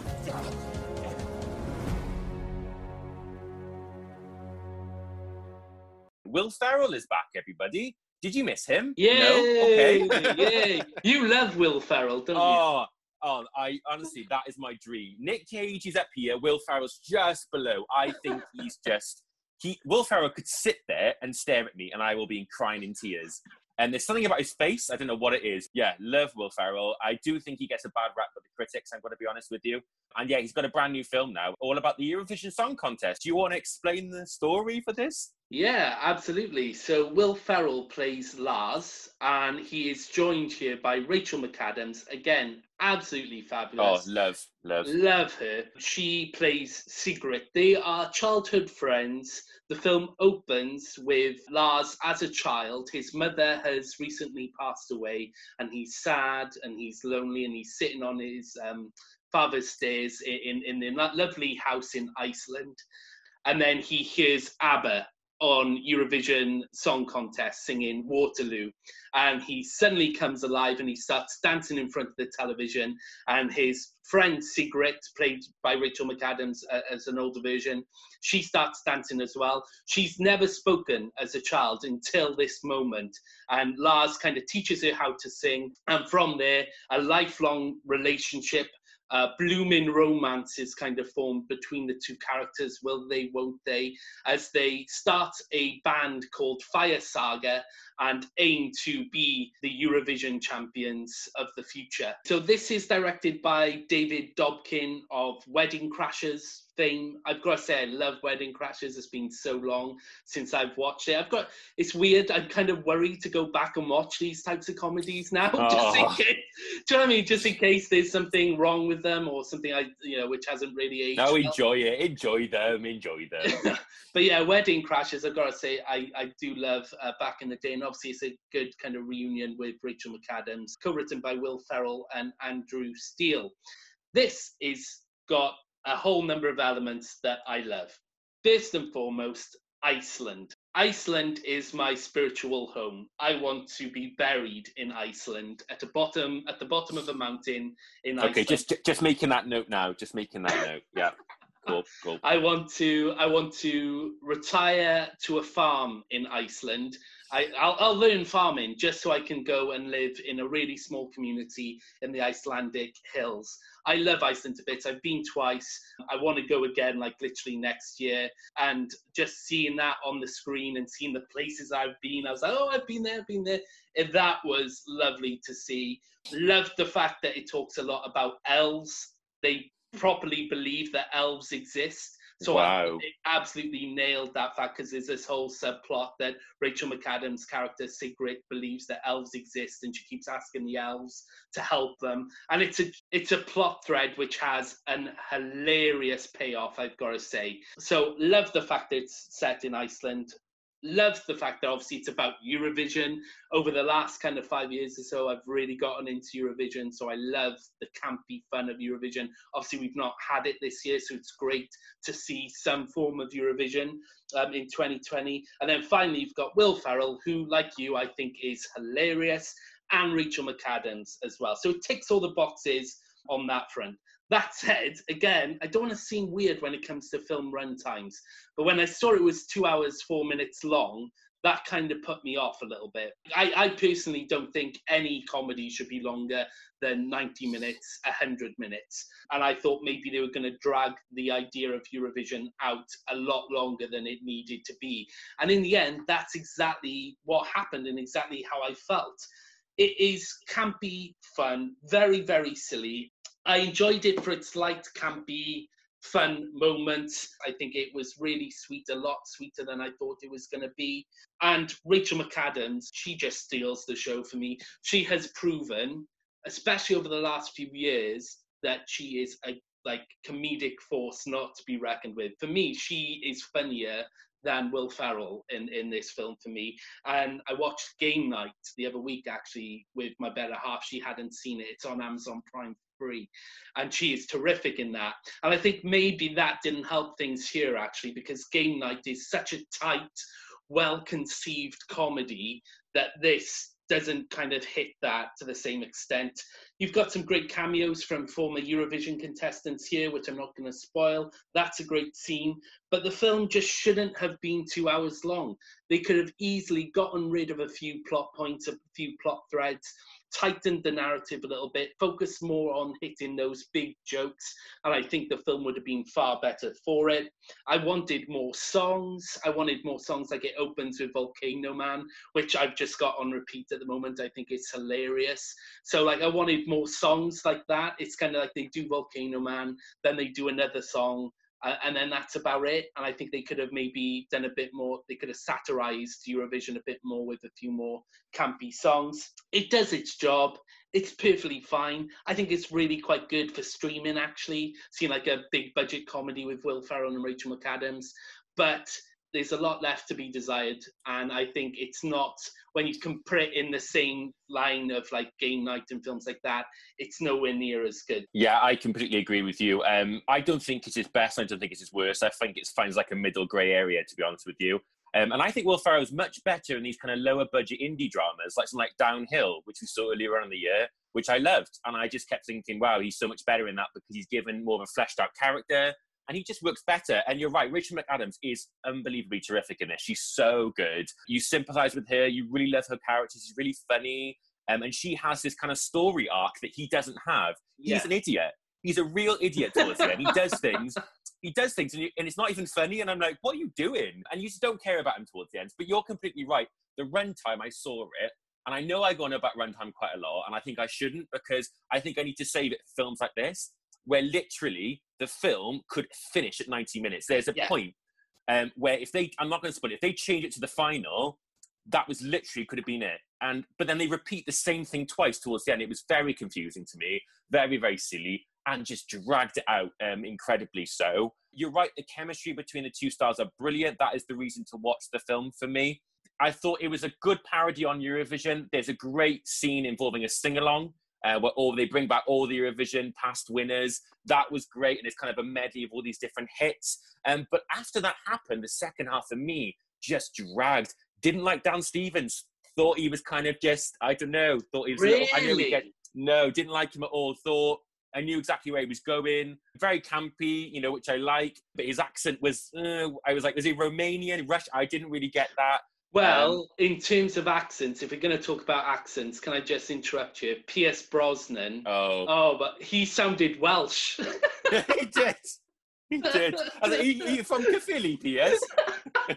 Will Ferrell is back, everybody. Did you miss him? Yay! No? Okay. Yay! You love Will Ferrell, don't you? Oh, oh, I honestly, that is my dream. Nick Cage is up here. Will Ferrell's just below. I think he's just he. Will Ferrell could sit there and stare at me, and I will be crying in tears. And there's something about his face. I don't know what it is. Yeah, love Will Ferrell. I do think he gets a bad rap with the critics. I'm going to be honest with you. And yeah, he's got a brand new film now, all about the Eurovision Song Contest. Do you want to explain the story for this? Yeah, absolutely. So Will Ferrell plays Lars, and he is joined here by Rachel McAdams. Again, absolutely fabulous. Oh, love, love. Love her. She plays Sigrid. They are childhood friends. The film opens with Lars as a child. His mother has recently passed away, and he's sad and he's lonely, and he's sitting on his um, father's stairs in, in, in that lovely house in Iceland. And then he hears ABBA on Eurovision Song Contest singing Waterloo. And he suddenly comes alive and he starts dancing in front of the television. And his friend Sigrid, played by Rachel McAdams uh, as an older version, she starts dancing as well. She's never spoken as a child until this moment. And Lars kind of teaches her how to sing. And from there, a lifelong relationship uh, blooming romance is kind of formed between the two characters. Will they, won't they? As they start a band called Fire Saga and aim to be the Eurovision champions of the future. So, this is directed by David Dobkin of Wedding Crashers fame. I've got to say, I love Wedding Crashers. It's been so long since I've watched it. I've got, it's weird. I'm kind of worried to go back and watch these types of comedies now, just in Oh. case. Do you know what I mean? Just in case there's something wrong with them or something I, you know, which hasn't really aged. No, well. enjoy it. Enjoy them. Enjoy them. But yeah, Wedding Crashers, I've got to say, I, I do love uh, back in the day. And obviously, it's a good kind of reunion with Rachel McAdams, co written by Will Ferrell and Andrew Steele. This is got a whole number of elements that I love. First and foremost, Iceland. Iceland is my spiritual home. I want to be buried in Iceland at the bottom at the bottom of a mountain in Iceland. okay, just just making that note now. Just making that note. Yeah. Cool. Cool. I want to I want to retire to a farm in Iceland. I, I'll, I'll learn farming just so I can go and live in a really small community in the Icelandic hills. I love Iceland a bit. I've been twice. I want to go again, like literally next year. And just seeing that on the screen and seeing the places I've been, I was like, oh, I've been there, been there. And that was lovely to see. Loved the fact that it talks a lot about elves. They properly believe that elves exist. So I Wow. it absolutely nailed that fact because there's this whole subplot that Rachel McAdams' character Sigrid believes that elves exist and she keeps asking the elves to help them. And it's a it's a plot thread which has an hilarious payoff, I've got to say. So love the fact that it's set in Iceland. Love the fact that obviously it's about Eurovision. Over the last kind of five years or so, I've really gotten into Eurovision. So I love the campy fun of Eurovision. Obviously, we've not had it this year, so it's great to see some form of Eurovision um, in 2020. And then finally, you've got Will Ferrell, who, like you, I think is hilarious, and Rachel McAdams as well. So it ticks all the boxes on that front. That said, again, I don't want to seem weird when it comes to film run times, but when I saw it was two hours, four minutes long, that kind of put me off a little bit. I, I personally don't think any comedy should be longer than 90 minutes, 100 minutes. And I thought maybe they were going to drag the idea of Eurovision out a lot longer than it needed to be. And in the end, that's exactly what happened and exactly how I felt. It is campy fun, very, very silly. I enjoyed it for its light, campy, fun moments. I think it was really sweet, a lot sweeter than I thought it was going to be. And Rachel McAdams, she just steals the show for me. She has proven, especially over the last few years, that she is a like comedic force not to be reckoned with. For me, she is funnier than Will Ferrell in, in this film for me. And I watched Game Night the other week actually with my better half. She hadn't seen it. It's on Amazon Prime free. And she is terrific in that. And I think maybe that didn't help things here actually, because Game Night is such a tight, well conceived comedy that this doesn't kind of hit that to the same extent. You've got some great cameos from former Eurovision contestants here, which I'm not going to spoil. That's a great scene, but the film just shouldn't have been two hours long. They could have easily gotten rid of a few plot points, a few plot threads, tightened the narrative a little bit, focused more on hitting those big jokes, and I think the film would have been far better for it. I wanted more songs. I wanted more songs like it opens with Volcano Man, which I've just got on repeat at the moment. I think it's hilarious. So like I wanted more songs like that. It's kind of like they do Volcano Man, then they do another song, and then that's about it. And I think they could have maybe done a bit more. They could have satirized Eurovision a bit more with a few more campy songs. It does its job. It's perfectly fine. I think it's really quite good for streaming. Actually, seeing like a big budget comedy with Will Ferrell and Rachel McAdams, but there's a lot left to be desired and i think it's not when you can put it in the same line of like game night and films like that it's nowhere near as good Yeah, I completely agree with you. Um, I don't think it's his best. I don't think it's his worst. I think it finds like a middle grey area, to be honest with you. Um, and I think Will Ferrell is much better in these kind of lower budget indie dramas, like something like Downhill, which we saw earlier on in the year, which I loved. And I just kept thinking, wow, he's so much better in that because he's given more of a fleshed out character and he just works better. And you're right, Rachel McAdams is unbelievably terrific in this. She's so good. You sympathize with her. You really love her character. She's really funny. Um, and she has this kind of story arc that he doesn't have. He's Yeah. an idiot. He's a real idiot towards the end. He does things. He does things, and, you, and it's not even funny. And I'm like, what are you doing? And you just don't care about him towards the end. But you're completely right. The runtime, I saw it, and I know I go on about runtime quite a lot, and I think I shouldn't because I think I need to save it for films like this, where literally the film could finish at 90 minutes. There's a Yeah. point um, where if they, I'm not going to spoil it, if they change it to the final, that was literally could have been it. And but then they repeat the same thing twice towards the end. It was very confusing to me, very very silly, and just dragged it out um, incredibly so. You're right. The chemistry between the two stars are brilliant. That is the reason to watch the film for me. I thought it was a good parody on Eurovision. There's a great scene involving a sing along uh, where all they bring back all the Eurovision past winners. That was great, and it's kind of a medley of all these different hits. Um, but after that happened, the second half of me just dragged. Didn't like Dan Stevens. Thought he was kind of just I don't know. Thought he was. a little- I know we Really? get no. Didn't like him at all. Thought. I knew exactly where he was going. Very campy, you know, which I like. But his accent was, uh, I was like, was he Romanian, Russian? I didn't really get that. Well, Um, in terms of accents, if we're going to talk about accents, can I just interrupt you? Pierce Brosnan. Oh. Oh, but he sounded Welsh. he did. He did. I was like, you, you from Caerphilly, Pierce?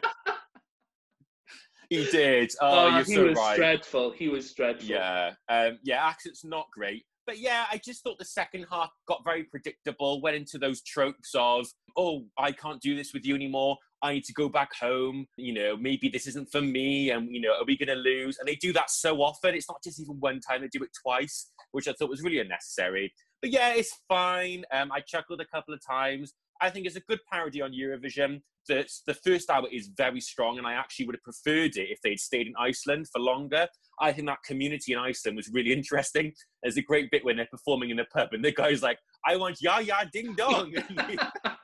he did. Oh, you're he so was right. dreadful. He was dreadful. Yeah, um, yeah, accent's not great. But yeah, I just thought the second half got very predictable, went into those tropes of, oh, I can't do this with you anymore. I need to go back home. You know, maybe this isn't for me. And, you know, are we going to lose? And they do that so often. It's not just even one time, they do it twice, which I thought was really unnecessary. But yeah, it's fine. Um, I chuckled a couple of times. I think it's a good parody on Eurovision. The, the first hour is very strong, and I actually would have preferred it if they'd stayed in Iceland for longer. I think that community in Iceland was really interesting. There's a great bit when they're performing in a pub, and the guy's like, I want ya ya ding dong.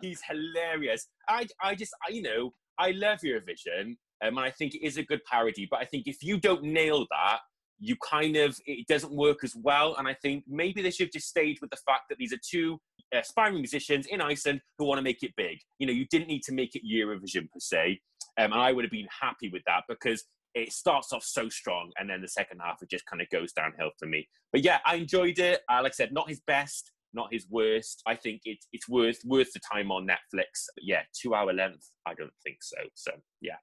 He's hilarious. I, I just, I, you know, I love Eurovision, um, and I think it is a good parody, but I think if you don't nail that, you kind of it doesn't work as well and i think maybe they should have just stayed with the fact that these are two aspiring musicians in iceland who want to make it big. You know you didn't need to make it eurovision per se um, and i would have been happy with that because it starts off so strong and then the second half it just kind of goes downhill for me. But yeah i enjoyed it. Uh, like i said not his best not his worst i think it, it's worth worth the time on netflix but yeah two hour length i don't think so so yeah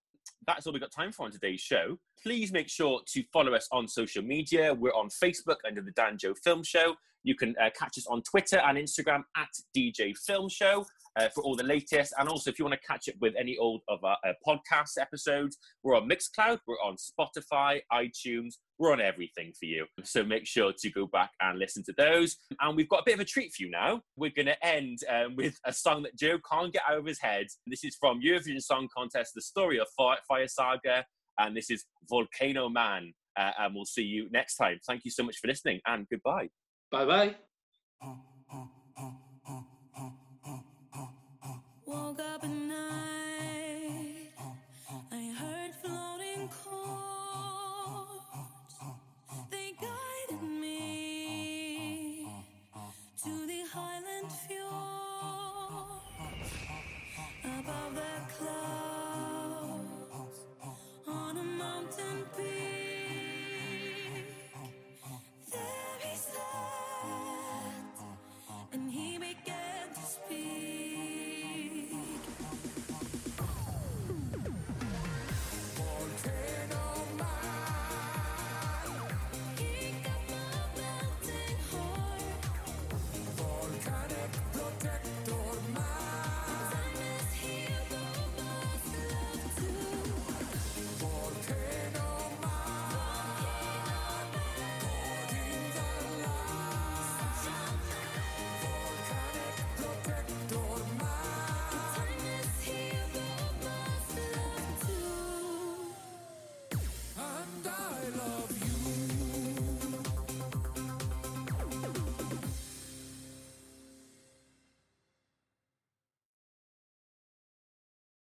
that's all we've got time for on today's show. Please make sure to follow us on social media. We're on Facebook under the Danjo Film Show. You can uh, catch us on Twitter and Instagram at DJ Film Show uh, for all the latest. And also, if you want to catch up with any old of our uh, podcast episodes, we're on Mixcloud, we're on Spotify, iTunes, we're on everything for you. So make sure to go back and listen to those. And we've got a bit of a treat for you now. We're going to end um, with a song that Joe can't get out of his head. This is from Eurovision Song Contest, The Story of Fire, Fire Saga. And this is Volcano Man. Uh, and we'll see you next time. Thank you so much for listening and goodbye. Bye bye. Woke up at night,